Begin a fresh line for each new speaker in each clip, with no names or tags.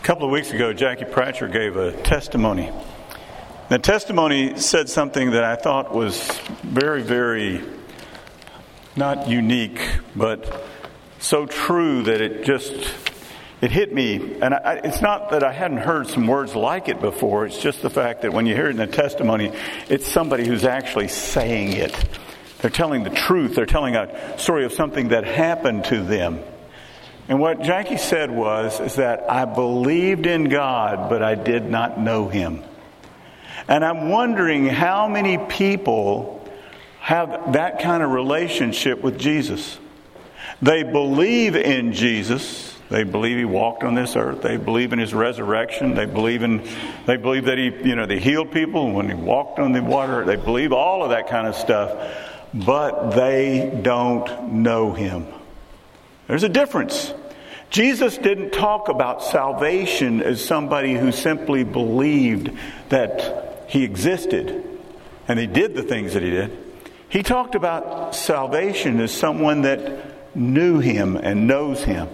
A couple of weeks ago, Jackie Pratcher gave a testimony. The testimony said something that I thought was very, very not unique, but so true that it just it hit me. And I, it's not that I hadn't heard some words like it before. It's just the fact that when you hear it in a testimony, it's somebody who's actually saying it. They're telling the truth. They're telling a story of something that happened to them. And what Jackie said was, is that I believed in God, but I did not know Him. And I'm wondering how many people have that kind of relationship with Jesus. They believe in Jesus. They believe he walked on this earth. They believe in his resurrection. They believe in they believe that he, you know, they healed people when he walked on the water. They believe all of that kind of stuff, but they don't know him. There's a difference. Jesus didn't talk about salvation as somebody who simply believed that he existed and he did the things that he did. He talked about salvation as someone that knew him and knows him.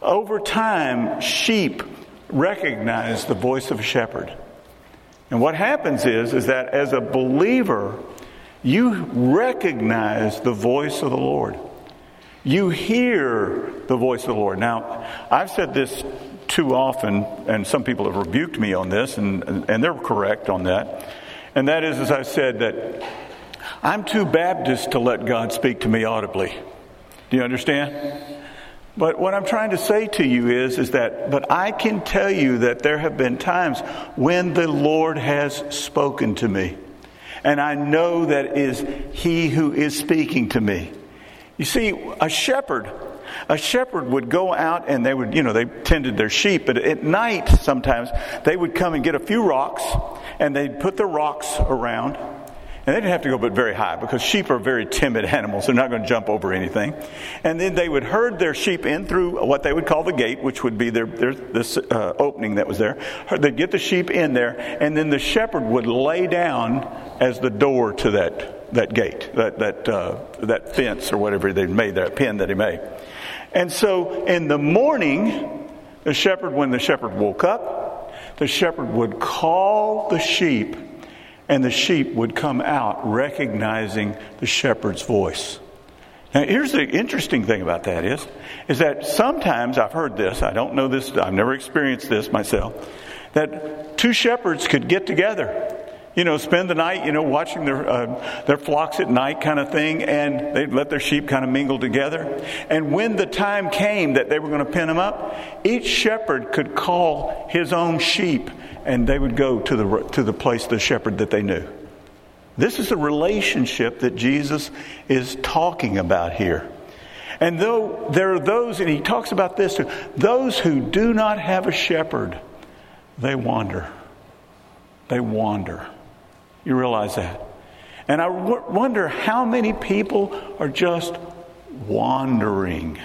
Over time, sheep recognize the voice of a shepherd. And what happens is, is that as a believer, you recognize the voice of the Lord. You hear the voice of the Lord. Now, I've said this too often, and some people have rebuked me on this, and, and they're correct on that. And that is, as I said, that I'm too Baptist to let God speak to me audibly. Do you understand? But what I'm trying to say to you is, is that, but I can tell you that there have been times when the Lord has spoken to me. And I know that is He who is speaking to me. You see, a shepherd, a shepherd would go out and they would, you know, they tended their sheep, but at night sometimes they would come and get a few rocks and they'd put the rocks around. And they didn't have to go but very high because sheep are very timid animals. They're not going to jump over anything. And then they would herd their sheep in through what they would call the gate, which would be their, their this uh, opening that was there. They'd get the sheep in there, and then the shepherd would lay down as the door to that that gate, that that uh, that fence or whatever they made, that pen that he made. And so in the morning, the shepherd, when the shepherd woke up, the shepherd would call the sheep, and the sheep would come out recognizing the shepherd's voice. Now, here's the interesting thing about that is, is that sometimes I've heard this. I don't know this. I've never experienced this myself. That two shepherds could get together you know, spend the night, you know, watching their, uh, their flocks at night kind of thing, and they'd let their sheep kind of mingle together. And when the time came that they were going to pin them up, each shepherd could call his own sheep, and they would go to the, to the place, the shepherd that they knew. This is the relationship that Jesus is talking about here. And though there are those, and he talks about this too, those who do not have a shepherd, they wander. They wander. You realize that? And I w- wonder how many people are just wandering.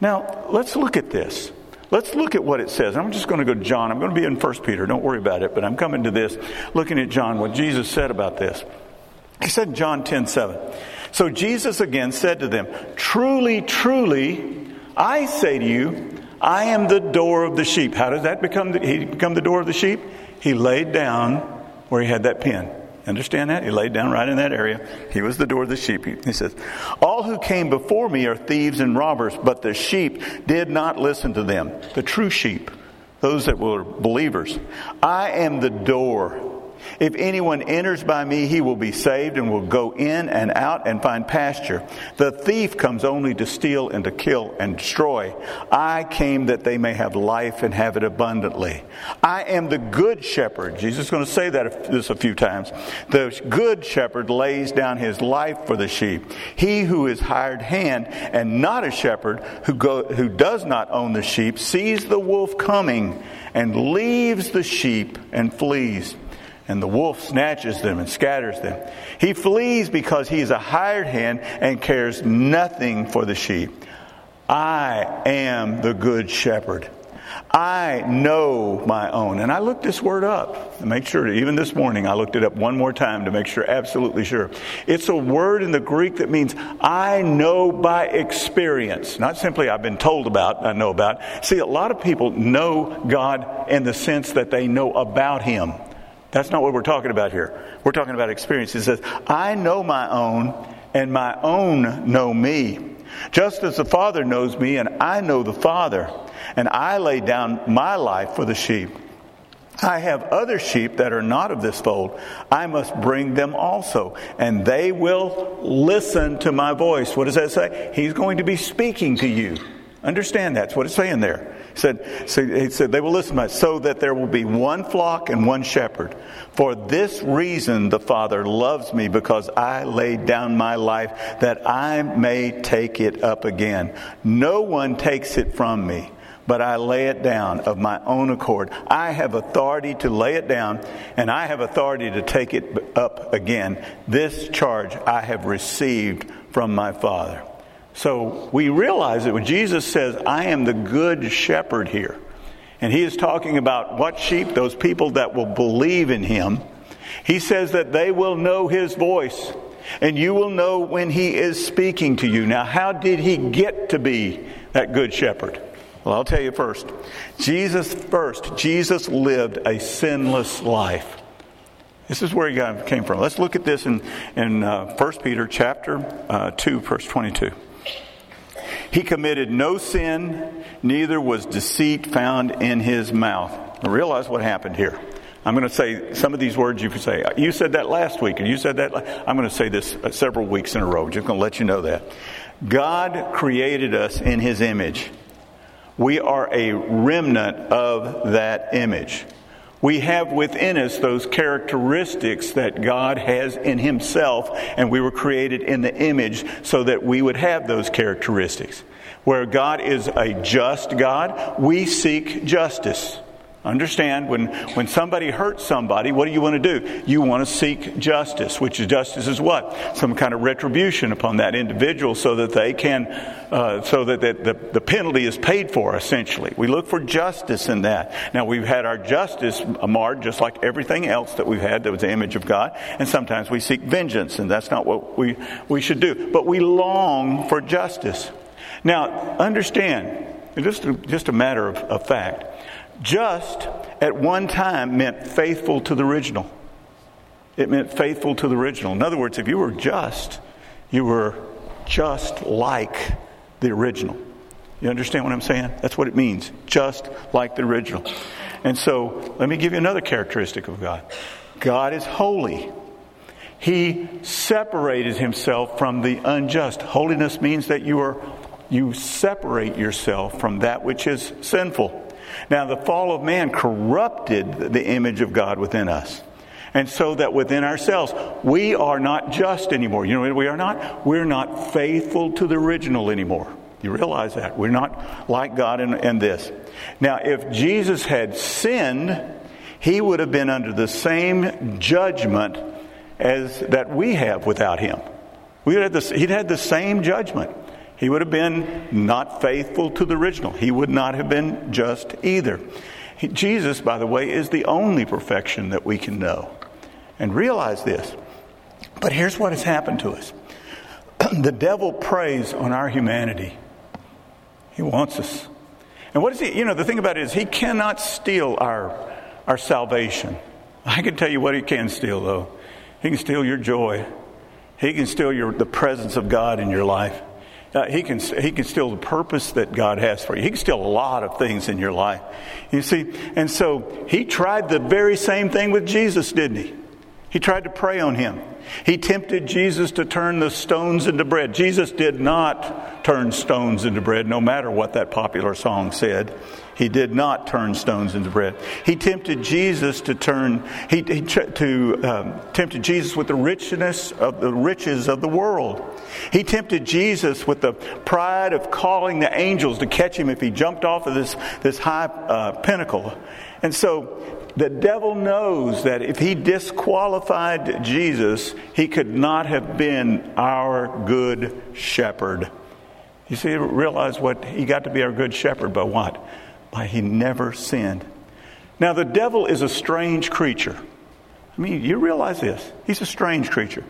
Now, let's look at this. Let's look at what it says. I'm just going to go to John. I'm going to be in 1 Peter. Don't worry about it, but I'm coming to this, looking at John, what Jesus said about this. He said in John 10 7. So Jesus again said to them, Truly, truly, I say to you, I am the door of the sheep. How does that become the, he become the door of the sheep? He laid down where he had that pen. Understand that? He laid down right in that area. He was the door of the sheep. He says, All who came before me are thieves and robbers, but the sheep did not listen to them. The true sheep, those that were believers. I am the door. If anyone enters by me, he will be saved and will go in and out and find pasture. The thief comes only to steal and to kill and destroy. I came that they may have life and have it abundantly. I am the good shepherd. Jesus is going to say that this a few times. The good shepherd lays down his life for the sheep. He who is hired hand and not a shepherd who, go, who does not own the sheep sees the wolf coming and leaves the sheep and flees and the wolf snatches them and scatters them. He flees because he is a hired hand and cares nothing for the sheep. I am the good shepherd. I know my own. And I looked this word up to make sure, even this morning, I looked it up one more time to make sure, absolutely sure. It's a word in the Greek that means I know by experience, not simply I've been told about, I know about. See, a lot of people know God in the sense that they know about Him. That's not what we're talking about here. We're talking about experience. It says, I know my own, and my own know me. Just as the Father knows me, and I know the Father, and I lay down my life for the sheep. I have other sheep that are not of this fold. I must bring them also, and they will listen to my voice. What does that say? He's going to be speaking to you. Understand that's what it's saying there. He said, so he said, they will listen to me, so that there will be one flock and one shepherd. For this reason the Father loves me, because I laid down my life that I may take it up again. No one takes it from me, but I lay it down of my own accord. I have authority to lay it down, and I have authority to take it up again. This charge I have received from my Father. So we realize that when Jesus says, I am the good shepherd here, and he is talking about what sheep? Those people that will believe in him. He says that they will know his voice, and you will know when he is speaking to you. Now, how did he get to be that good shepherd? Well, I'll tell you first. Jesus first, Jesus lived a sinless life. This is where he came from. Let's look at this in, in uh, 1 Peter chapter uh, 2, verse 22. He committed no sin, neither was deceit found in his mouth. Now realize what happened here. I'm going to say some of these words you could say. You said that last week, and you said that. I'm going to say this uh, several weeks in a row. Just going to let you know that. God created us in his image. We are a remnant of that image. We have within us those characteristics that God has in Himself, and we were created in the image so that we would have those characteristics. Where God is a just God, we seek justice. Understand when, when somebody hurts somebody, what do you want to do? You want to seek justice, which is justice is what? Some kind of retribution upon that individual so that they can, uh, so that the, the, the penalty is paid for, essentially. We look for justice in that. Now, we've had our justice marred just like everything else that we've had that was the image of God, and sometimes we seek vengeance, and that's not what we, we should do. But we long for justice. Now, understand, just just a matter of, of fact just at one time meant faithful to the original. It meant faithful to the original. In other words, if you were just, you were just like the original. You understand what I'm saying? That's what it means. Just like the original. And so, let me give you another characteristic of God God is holy. He separated himself from the unjust. Holiness means that you are you separate yourself from that which is sinful. Now, the fall of man corrupted the image of God within us. And so that within ourselves, we are not just anymore. You know what we are not? We're not faithful to the original anymore. You realize that. We're not like God in, in this. Now, if Jesus had sinned, he would have been under the same judgment as that we have without him. We had the, he'd had the same judgment he would have been not faithful to the original. He would not have been just either. He, Jesus, by the way, is the only perfection that we can know. And realize this. But here's what has happened to us the devil preys on our humanity, he wants us. And what is he? You know, the thing about it is, he cannot steal our, our salvation. I can tell you what he can steal, though. He can steal your joy. He can steal your, the presence of God in your life. Uh, he can he can steal the purpose that God has for you. He can steal a lot of things in your life. You see, and so he tried the very same thing with Jesus, didn't he? He tried to prey on him. He tempted Jesus to turn the stones into bread. Jesus did not turn stones into bread, no matter what that popular song said. He did not turn stones into bread. He tempted Jesus to turn, he, he to um, tempted Jesus with the richness of the riches of the world. He tempted Jesus with the pride of calling the angels to catch him if he jumped off of this, this high uh, pinnacle. And so the devil knows that if he disqualified Jesus, he could not have been our good shepherd. You see, realize what he got to be our good shepherd by what? Why, he never sinned. Now, the devil is a strange creature. I mean, you realize this. He's a strange creature.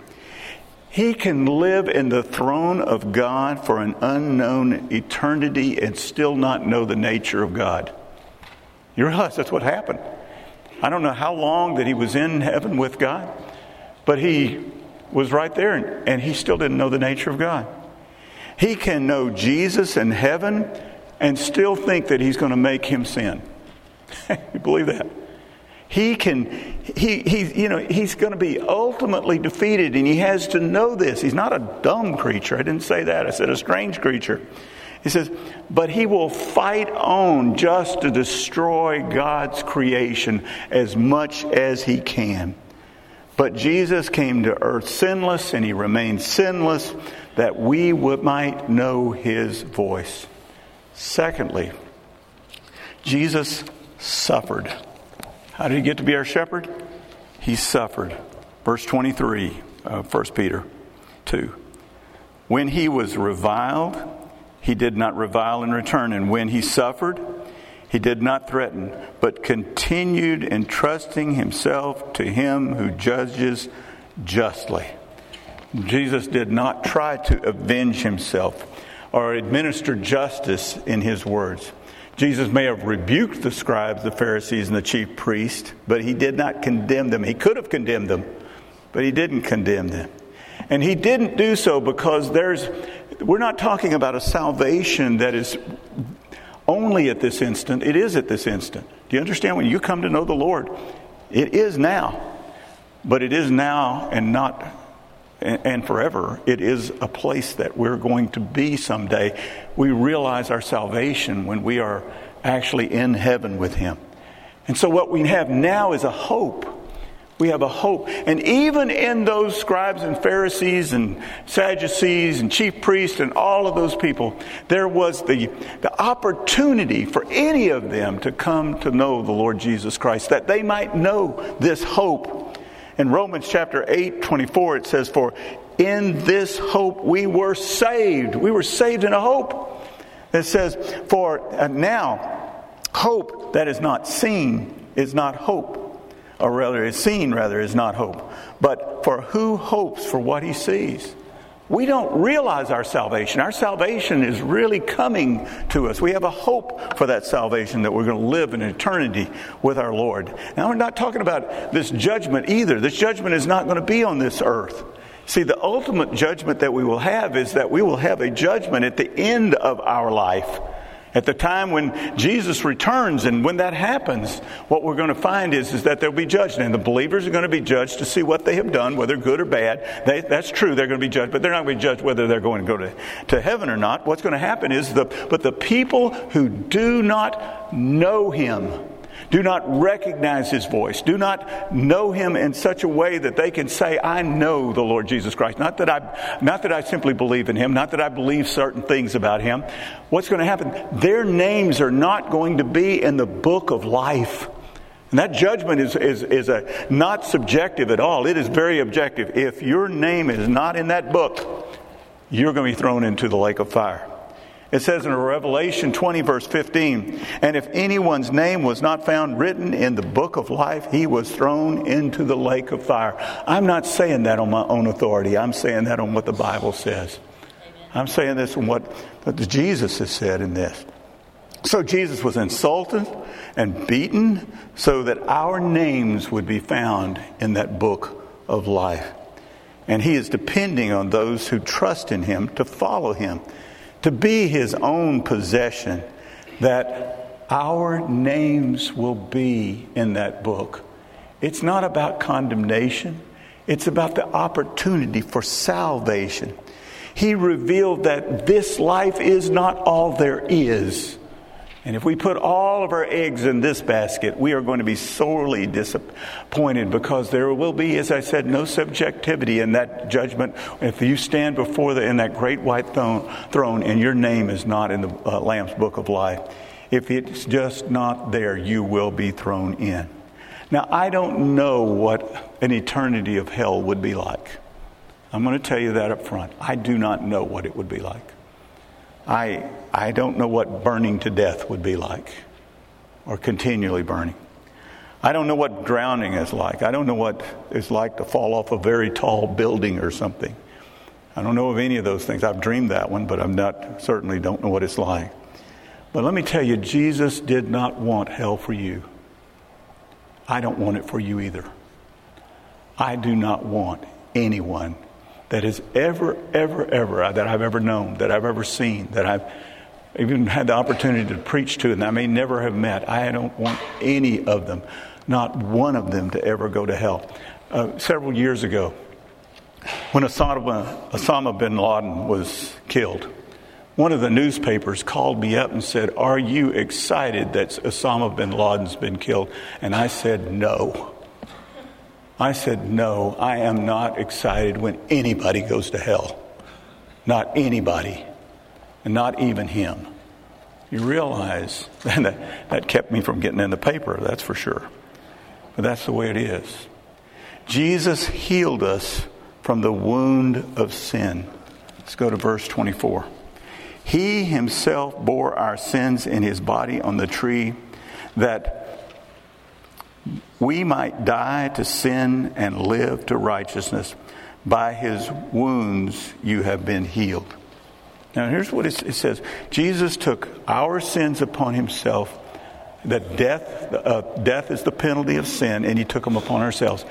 He can live in the throne of God for an unknown eternity and still not know the nature of God. You realize that's what happened. I don't know how long that he was in heaven with God, but he was right there and, and he still didn't know the nature of God. He can know Jesus in heaven and still think that he's going to make him sin. you believe that? He can, he, he, you know, he's going to be ultimately defeated, and he has to know this. He's not a dumb creature. I didn't say that. I said a strange creature. He says, but he will fight on just to destroy God's creation as much as he can. But Jesus came to earth sinless, and he remained sinless that we would, might know his voice. Secondly, Jesus suffered. How did he get to be our shepherd? He suffered. Verse 23 of 1 Peter 2. When he was reviled, he did not revile in return. And when he suffered, he did not threaten, but continued entrusting himself to him who judges justly. Jesus did not try to avenge himself or administer justice in his words. Jesus may have rebuked the scribes, the Pharisees, and the chief priests, but he did not condemn them. He could have condemned them, but he didn't condemn them. And he didn't do so because there's, we're not talking about a salvation that is only at this instant. It is at this instant. Do you understand? When you come to know the Lord, it is now. But it is now and not and forever. It is a place that we're going to be someday. We realize our salvation when we are actually in heaven with Him. And so, what we have now is a hope. We have a hope. And even in those scribes and Pharisees and Sadducees and chief priests and all of those people, there was the, the opportunity for any of them to come to know the Lord Jesus Christ, that they might know this hope in Romans chapter 8, 24, it says, For in this hope we were saved. We were saved in a hope. It says, For uh, now, hope that is not seen is not hope, or rather, is seen, rather, is not hope. But for who hopes for what he sees? we don't realize our salvation. Our salvation is really coming to us. We have a hope for that salvation that we're going to live in eternity with our Lord. Now, we're not talking about this judgment either. This judgment is not going to be on this earth. See, the ultimate judgment that we will have is that we will have a judgment at the end of our life. At the time when Jesus returns, and when that happens, what we're going to find is, is that they'll be judged. And the believers are going to be judged to see what they have done, whether good or bad. They, that's true, they're going to be judged, but they're not going to be judged whether they're going to go to, to heaven or not. What's going to happen is, the, but the people who do not know Him, do not recognize his voice, do not know him in such a way that they can say, I know the Lord Jesus Christ. Not that I, not that I simply believe in him, not that I believe certain things about him. What's going to happen? Their names are not going to be in the book of life. And that judgment is, is, is a, not subjective at all. It is very objective. If your name is not in that book, you're going to be thrown into the lake of fire. It says in Revelation 20, verse 15, and if anyone's name was not found written in the book of life, he was thrown into the lake of fire. I'm not saying that on my own authority. I'm saying that on what the Bible says. I'm saying this on what, what Jesus has said in this. So Jesus was insulted and beaten so that our names would be found in that book of life. And he is depending on those who trust in him to follow him to be his own possession, that our names will be in that book. It's not about condemnation, it's about the opportunity for salvation. He revealed that this life is not all there is. And if we put all of our eggs in this basket, we are going to be sorely disappointed because there will be, as I said, no subjectivity in that judgment. If you stand before the, in that great white throne, throne and your name is not in the uh, Lamb's book of life, if it's just not there, you will be thrown in. Now, I don't know what an eternity of hell would be like. I'm going to tell you that up front. I do not know what it would be like. I, I don't know what burning to death would be like. or continually burning. I don't know what drowning is like. I don't know what it's like to fall off a very tall building or something. I don't know of any of those things. I've dreamed that one, but I'm not certainly don't know what it's like. But let me tell you, Jesus did not want hell for you. I don't want it for you either. I do not want anyone that has ever, ever, ever, that I've ever known, that I've ever seen, that I've even had the opportunity to preach to, and I may never have met. I don't want any of them not one of them to ever go to hell. Uh, several years ago, when Osama, Osama bin Laden was killed, one of the newspapers called me up and said, Are you excited that Osama bin Laden's been killed? And I said, No. I said, No, I am not excited when anybody goes to hell. Not anybody, and not even him. You realize that, that kept me from getting in the paper, that's for sure. But that's the way it is. Jesus healed us from the wound of sin. Let's go to verse 24. He himself bore our sins in his body on the tree that we might die to sin and live to righteousness. By his wounds you have been healed. Now, here's what it says Jesus took our sins upon himself that death, uh, death is the penalty of sin, and he took them upon ourselves.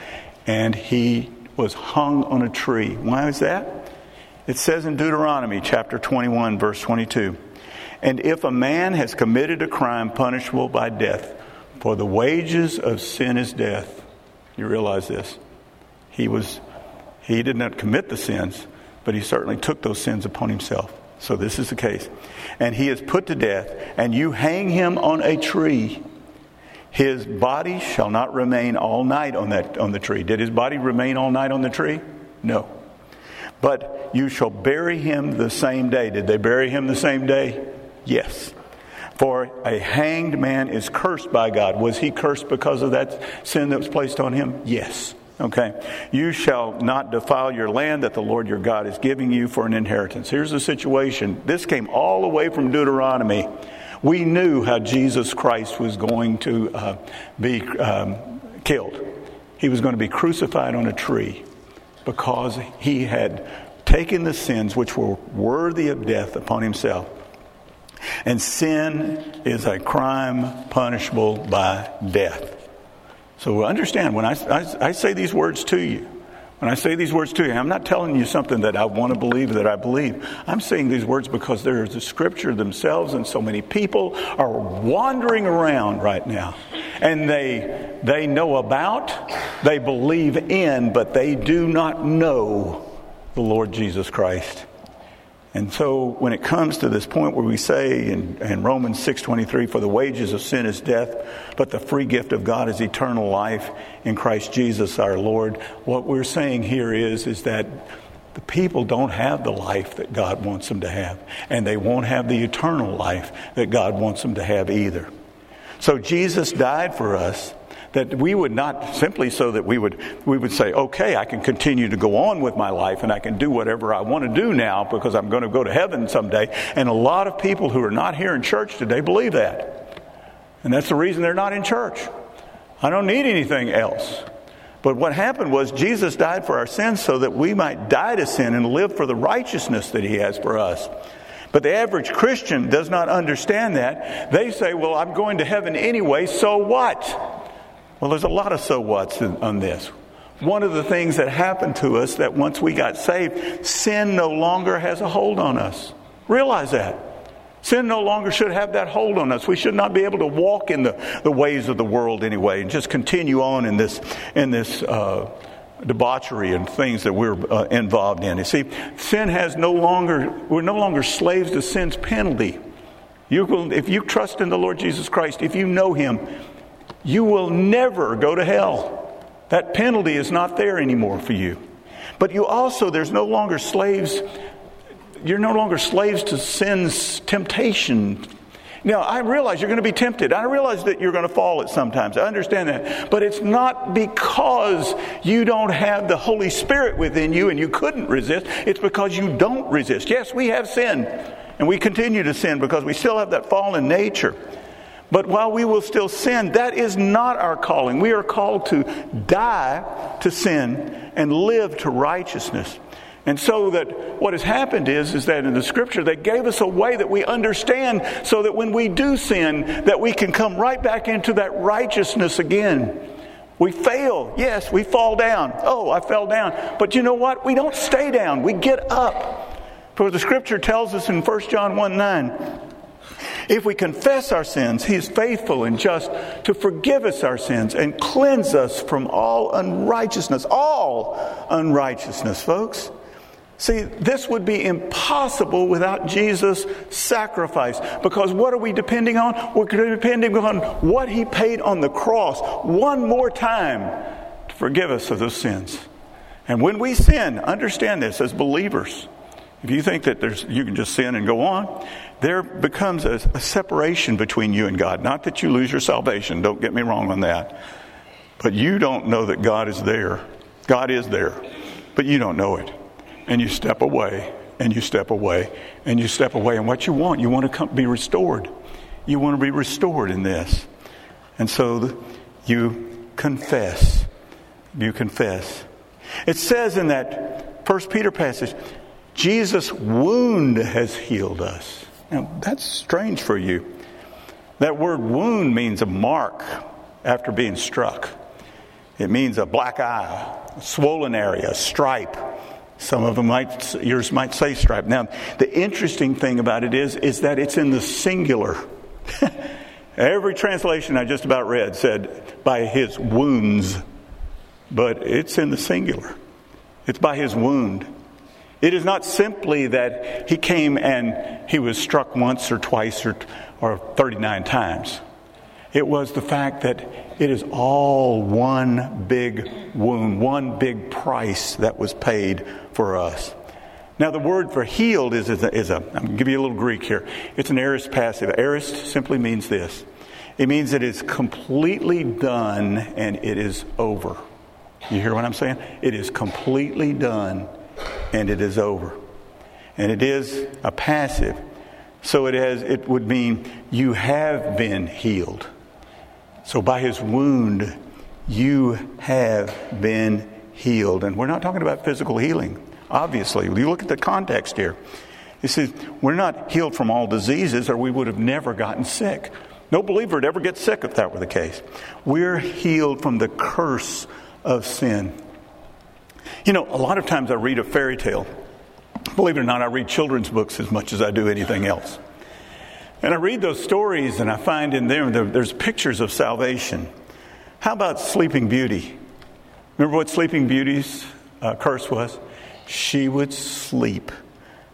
And he was hung on a tree. Why is that? It says in Deuteronomy chapter 21, verse 22 And if a man has committed a crime punishable by death, for the wages of sin is death. You realize this? He was he did not commit the sins, but he certainly took those sins upon himself. So this is the case. And he is put to death, and you hang him on a tree. His body shall not remain all night on that on the tree. Did his body remain all night on the tree? No. But you shall bury him the same day. Did they bury him the same day? Yes. For a hanged man is cursed by God. Was he cursed because of that sin that was placed on him? Yes. Okay. You shall not defile your land that the Lord your God is giving you for an inheritance. Here's the situation. This came all the way from Deuteronomy. We knew how Jesus Christ was going to uh, be um, killed. He was going to be crucified on a tree because he had taken the sins which were worthy of death upon himself. And sin is a crime punishable by death. So understand when I, I, I, say these words to you, when I say these words to you, I'm not telling you something that I want to believe that I believe. I'm saying these words because there's the scripture themselves, and so many people are wandering around right now. And they, they know about, they believe in, but they do not know the Lord Jesus Christ. And so when it comes to this point where we say in, in Romans 6:23 for the wages of sin is death but the free gift of God is eternal life in Christ Jesus our Lord what we're saying here is is that the people don't have the life that God wants them to have and they won't have the eternal life that God wants them to have either. So Jesus died for us that we would not simply so that we would we would say okay i can continue to go on with my life and i can do whatever i want to do now because i'm going to go to heaven someday. And a lot of people who are not here in church today believe that. And that's the reason they're not in church. I don't need anything else. But what happened was jesus died for our sins so that we might die to sin and live for the righteousness that he has for us. But the average Christian does not understand that. They say, Well, I'm going to heaven anyway, so what? Well, there's a lot of so what's on this. One of the things that happened to us that once we got saved, sin no longer has a hold on us. Realize that. Sin no longer should have that hold on us. We should not be able to walk in the, the ways of the world anyway and just continue on in this, in this uh, debauchery and things that we're uh, involved in. You see, sin has no longer, we're no longer slaves to sin's penalty. You will, if you trust in the Lord Jesus Christ, if you know Him, you will never go to hell. That penalty is not there anymore for you. But you also, there's no longer slaves, you're no longer slaves to sin's temptation. Now, I realize you're going to be tempted. I realize that you're going to fall at sometimes. I understand that. But it's not because you don't have the Holy Spirit within you and you couldn't resist. It's because you don't resist. Yes, we have sin. And we continue to sin because we still have that fallen nature. But while we will still sin, that is not our calling. We are called to die to sin and live to righteousness. And so that what has happened is, is that in the scripture they gave us a way that we understand so that when we do sin, that we can come right back into that righteousness again. We fail. Yes, we fall down. Oh, I fell down. But you know what? We don't stay down. We get up. For the scripture tells us in 1 John 1 9, if we confess our sins, He is faithful and just to forgive us our sins and cleanse us from all unrighteousness. All unrighteousness, folks. See, this would be impossible without Jesus' sacrifice because what are we depending on? We're depending on what He paid on the cross one more time to forgive us of those sins. And when we sin, understand this as believers. If you think that there's, you can just sin and go on, there becomes a, a separation between you and God. Not that you lose your salvation, don't get me wrong on that. But you don't know that God is there. God is there, but you don't know it and you step away and you step away and you step away. And what you want, you want to come, be restored. You want to be restored in this. And so you confess. You confess. It says in that First Peter passage, Jesus' wound has healed us. Now, that's strange for you. That word wound means a mark after being struck. It means a black eye, a swollen area, a stripe. Some of them might, yours might say stripe. Now, the interesting thing about it is, is that it's in the singular. Every translation I just about read said, by his wounds, but it's in the singular. It's by his wound. It is not simply that he came and he was struck once or twice or, or 39 times. It was the fact that it is all one big wound, one big price that was paid for us. Now, the word for healed is, is, a, is a I'm going to give you a little Greek here. It's an aorist passive. Aorist simply means this it means it is completely done and it is over. You hear what I'm saying? It is completely done and it is over. And it is a passive. So it has it would mean you have been healed. So by his wound, you have been healed. And we're not talking about physical healing, obviously. You look at the context here. He says, We're not healed from all diseases, or we would have never gotten sick. No believer would ever get sick if that were the case. We're healed from the curse of sin. You know, a lot of times I read a fairy tale. Believe it or not, I read children's books as much as I do anything else. And I read those stories and I find in them there's pictures of salvation. How about Sleeping Beauty? Remember what Sleeping Beauty's uh, curse was? She would sleep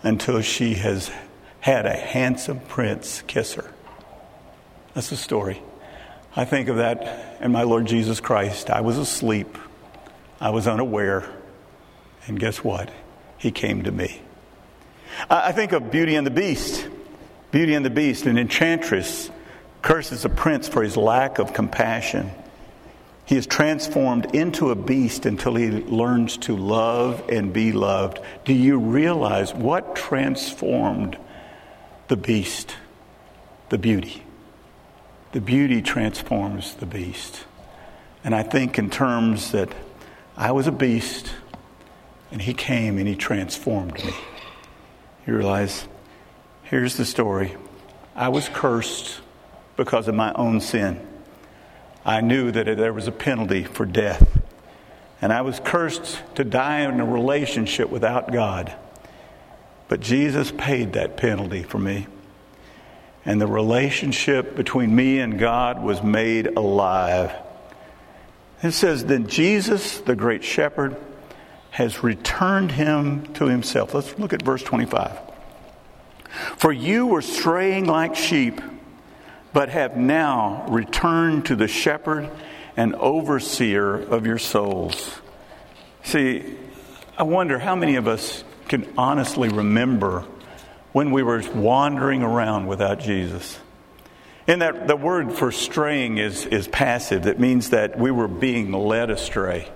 until she has had a handsome prince kiss her. That's the story. I think of that and my Lord Jesus Christ. I was asleep, I was unaware, and guess what? He came to me. I think of Beauty and the Beast. Beauty and the Beast, an enchantress curses a prince for his lack of compassion. He is transformed into a beast until he learns to love and be loved. Do you realize what transformed the beast? The beauty. The beauty transforms the beast. And I think in terms that I was a beast and he came and he transformed me. You realize Here's the story I was cursed because of my own sin. I knew that there was a penalty for death. And I was cursed to die in a relationship without God. But Jesus paid that penalty for me. And the relationship between me and God was made alive. It says, Then Jesus, the great shepherd, has returned him to himself. Let's look at verse 25. For you were straying like sheep, but have now returned to the shepherd and overseer of your souls. See, I wonder how many of us can honestly remember when we were wandering around without Jesus. And that the word for straying is, is passive. That means that we were being led astray.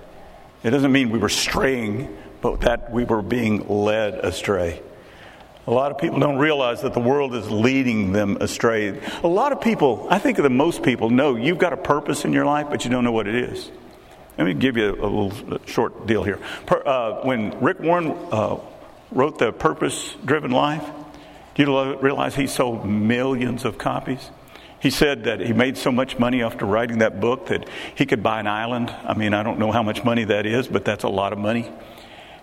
It doesn't mean we were straying, but that we were being led astray. A lot of people don't realize that the world is leading them astray. A lot of people, I think that most people know you've got a purpose in your life, but you don't know what it is. Let me give you a, little short deal here. Per, uh, when Rick Warren uh, wrote The Purpose Driven Life, do you realize he sold millions of copies? He said that he made so much money after writing that book that he could buy an island. I mean, I don't know how much money that is, but that's a lot of money.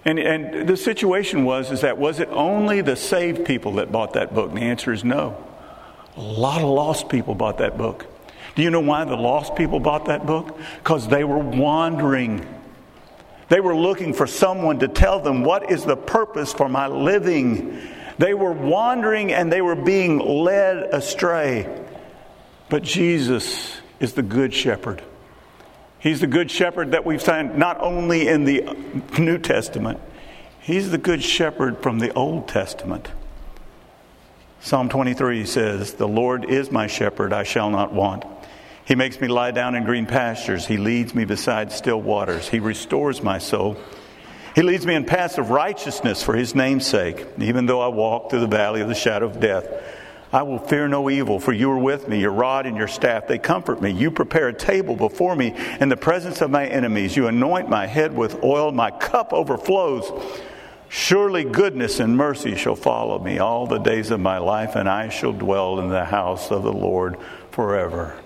And, and the situation was is that was it only the saved people that bought that book? And the answer is no. A lot of lost people bought that book. Do you know why the lost people bought that book? Because they were wandering. They were looking for someone to tell them what is the purpose for my living. They were wandering and they were being led astray. But Jesus is the good shepherd. He's the good shepherd that we've found not only in the New Testament, he's the good shepherd from the Old Testament. Psalm 23 says, The Lord is my shepherd, I shall not want. He makes me lie down in green pastures. He leads me beside still waters. He restores my soul. He leads me in paths of righteousness for his name's sake. Even though I walk through the valley of the shadow of death, I will fear no evil, for you are with me. Your rod and your staff, they comfort me. You prepare a table before me in the presence of my enemies. You anoint my head with oil. My cup overflows. Surely goodness and mercy shall follow me all the days of my life, and I shall dwell in the house of the Lord forever.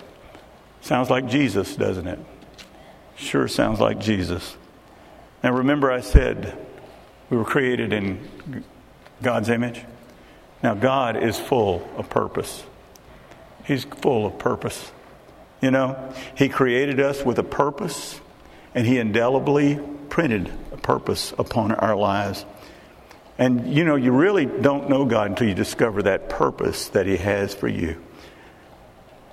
Sounds like Jesus, doesn't it? Sure sounds like Jesus. Now remember, I said we were created in God's image. Now, God is full of purpose. He's full of purpose. You know, He created us with a purpose, and He indelibly printed a purpose upon our lives. And, you know, you really don't know God until you discover that purpose that He has for you.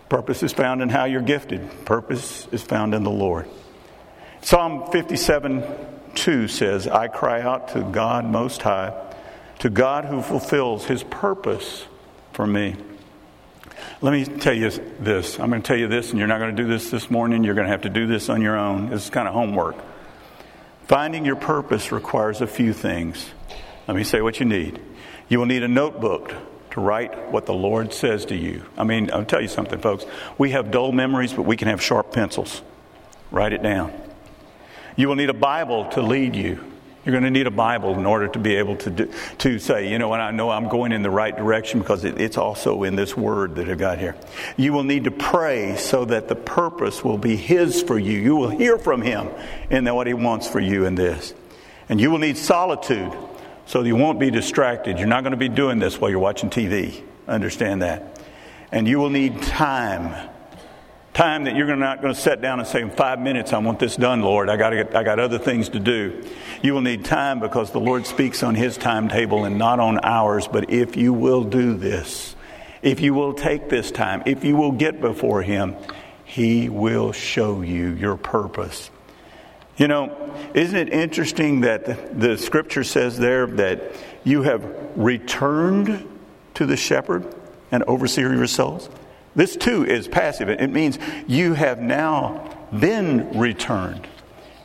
Purpose is found in how you're gifted, purpose is found in the Lord. Psalm 57 2 says, I cry out to God Most High to God who fulfills his purpose for me. Let me tell you this. I'm going to tell you this, and you're not going to do this this morning. You're going to have to do this on your own. This is kind of homework. Finding your purpose requires a few things. Let me say what you need. You will need a notebook to write what the Lord says to you. I mean, I'll tell you something, folks. We have dull memories, but we can have sharp pencils. Write it down. You will need a Bible to lead you. You're going to need a Bible in order to be able to do, to say, you know, and I know I'm going in the right direction because it, it's also in this word that I've got here. You will need to pray so that the purpose will be His for you. You will hear from Him in what He wants for you in this. And you will need solitude so you won't be distracted. You're not going to be doing this while you're watching TV. Understand that. And you will need time time that you're not going to sit down and say, in five minutes, I want this done, Lord. I got, get, I got other things to do. You will need time because the Lord speaks on His timetable and not on ours. But if you will do this, if you will take this time, if you will get before Him, He will show you your purpose. You know, isn't it interesting that the scripture says there that you have returned to the shepherd and overseer of your souls? This too is passive. It means you have now been returned.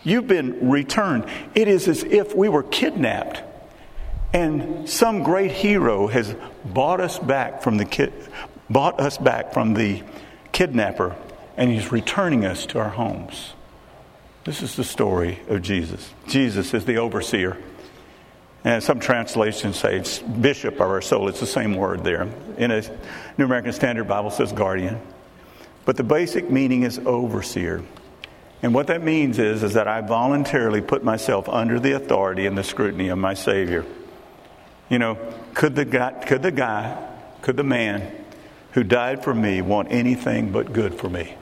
You've been returned. It is as if we were kidnapped and some great hero has bought us back from the ki- bought us back from the kidnapper and he's returning us to our homes. This is the story of Jesus. Jesus is the overseer. And some translations say bishop of our soul. It's the same word there. In a New American Standard Bible says guardian. But the basic meaning is overseer. And what that means is, is that I voluntarily put myself under the authority and the scrutiny of my Savior. You know, could the guy, could the guy, could the man who died for me want anything but good for me?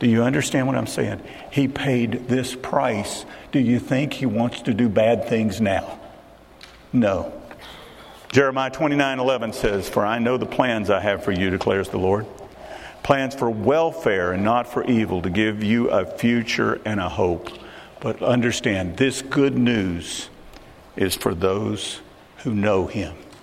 Do you understand what I'm saying? He paid this price. Do you think he wants to do bad things now? No. Jeremiah 29 11 says, For I know the plans I have for you, declares the Lord. Plans for welfare and not for evil, to give you a future and a hope. But understand, this good news is for those who know Him.